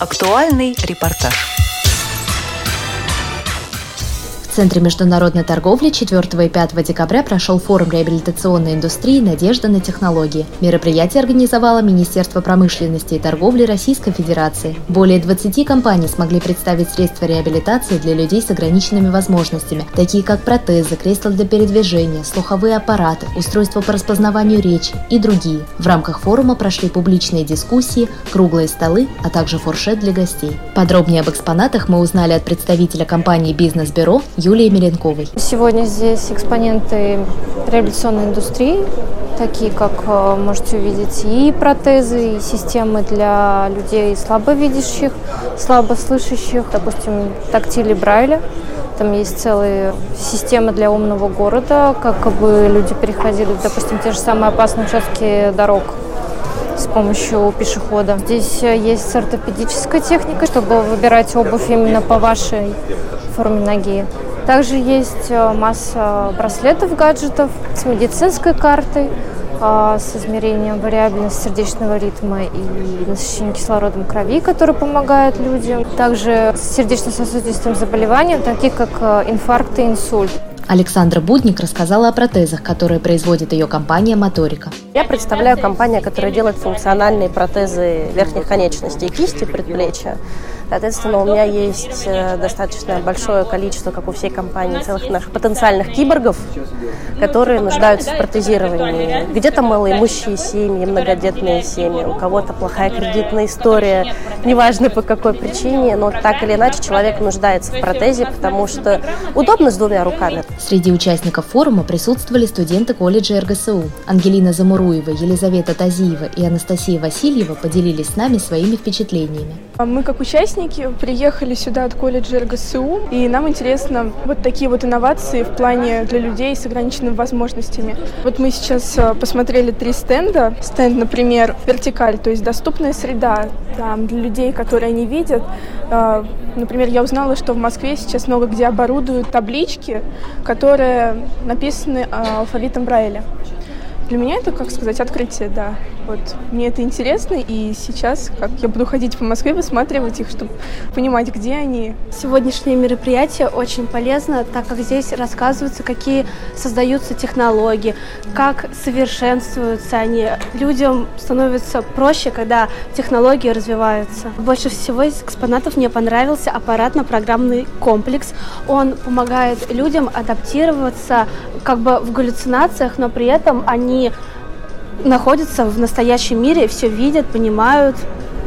Актуальный репортаж. Центре международной торговли 4 и 5 декабря прошел форум реабилитационной индустрии «Надежда на технологии». Мероприятие организовало Министерство промышленности и торговли Российской Федерации. Более 20 компаний смогли представить средства реабилитации для людей с ограниченными возможностями, такие как протезы, кресла для передвижения, слуховые аппараты, устройства по распознаванию речи и другие. В рамках форума прошли публичные дискуссии, круглые столы, а также фуршет для гостей. Подробнее об экспонатах мы узнали от представителя компании «Бизнес-бюро» Юлии Меренковой. Сегодня здесь экспоненты реабилитационной индустрии, такие как э, можете увидеть и протезы, и системы для людей слабовидящих, слабослышащих, допустим, тактили Брайля. Там есть целые системы для умного города, как бы люди переходили, допустим, те же самые опасные участки дорог с помощью пешехода. Здесь э, есть ортопедическая техника, чтобы выбирать обувь именно по вашей форме ноги. Также есть э, масса браслетов, гаджетов с медицинской картой, э, с измерением вариабельности сердечного ритма и насыщения кислородом крови, который помогает людям. Также с сердечно-сосудистым заболеванием, таких как э, инфаркт и инсульт. Александра Будник рассказала о протезах, которые производит ее компания «Моторика». Я представляю компанию, которая делает функциональные протезы верхних конечностей кисти, предплечья. Соответственно, у меня есть э, достаточно большое количество, как у всей компании, целых наших потенциальных киборгов, которые нуждаются в протезировании. Где-то малоимущие семьи, многодетные семьи, у кого-то плохая кредитная история, неважно по какой причине, но так или иначе человек нуждается в протезе, потому что удобно с двумя руками. Среди участников форума присутствовали студенты колледжа РГСУ. Ангелина Замуруева, Елизавета Тазиева и Анастасия Васильева поделились с нами своими впечатлениями. Мы как участники участники приехали сюда от колледжа РГСУ, и нам интересно вот такие вот инновации в плане для людей с ограниченными возможностями. Вот мы сейчас э, посмотрели три стенда. Стенд, например, вертикаль, то есть доступная среда там, для людей, которые не видят. Э, например, я узнала, что в Москве сейчас много где оборудуют таблички, которые написаны э, алфавитом Брайля. Для меня это, как сказать, открытие, да. Вот мне это интересно, и сейчас, как я буду ходить по Москве, высматривать их, чтобы понимать, где они. Сегодняшнее мероприятие очень полезно, так как здесь рассказываются, какие создаются технологии, как совершенствуются они. Людям становится проще, когда технологии развиваются. Больше всего из экспонатов мне понравился аппаратно-программный комплекс. Он помогает людям адаптироваться как бы в галлюцинациях, но при этом они находятся в настоящем мире, все видят, понимают,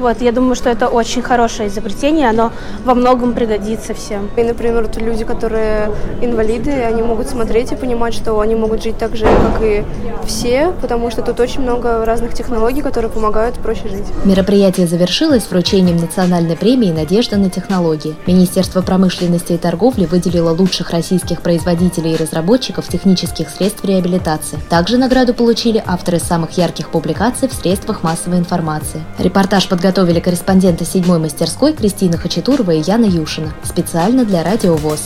вот, я думаю, что это очень хорошее изобретение, оно во многом пригодится всем. И, например, вот люди, которые инвалиды, они могут смотреть и понимать, что они могут жить так же, как и все, потому что тут очень много разных технологий, которые помогают проще жить. Мероприятие завершилось вручением национальной премии «Надежда на технологии». Министерство промышленности и торговли выделило лучших российских производителей и разработчиков технических средств реабилитации. Также награду получили авторы самых ярких публикаций в средствах массовой информации. Репортаж подготовили корреспонденты седьмой мастерской Кристина Хачатурова и Яна Юшина. Специально для Радио ВОЗ.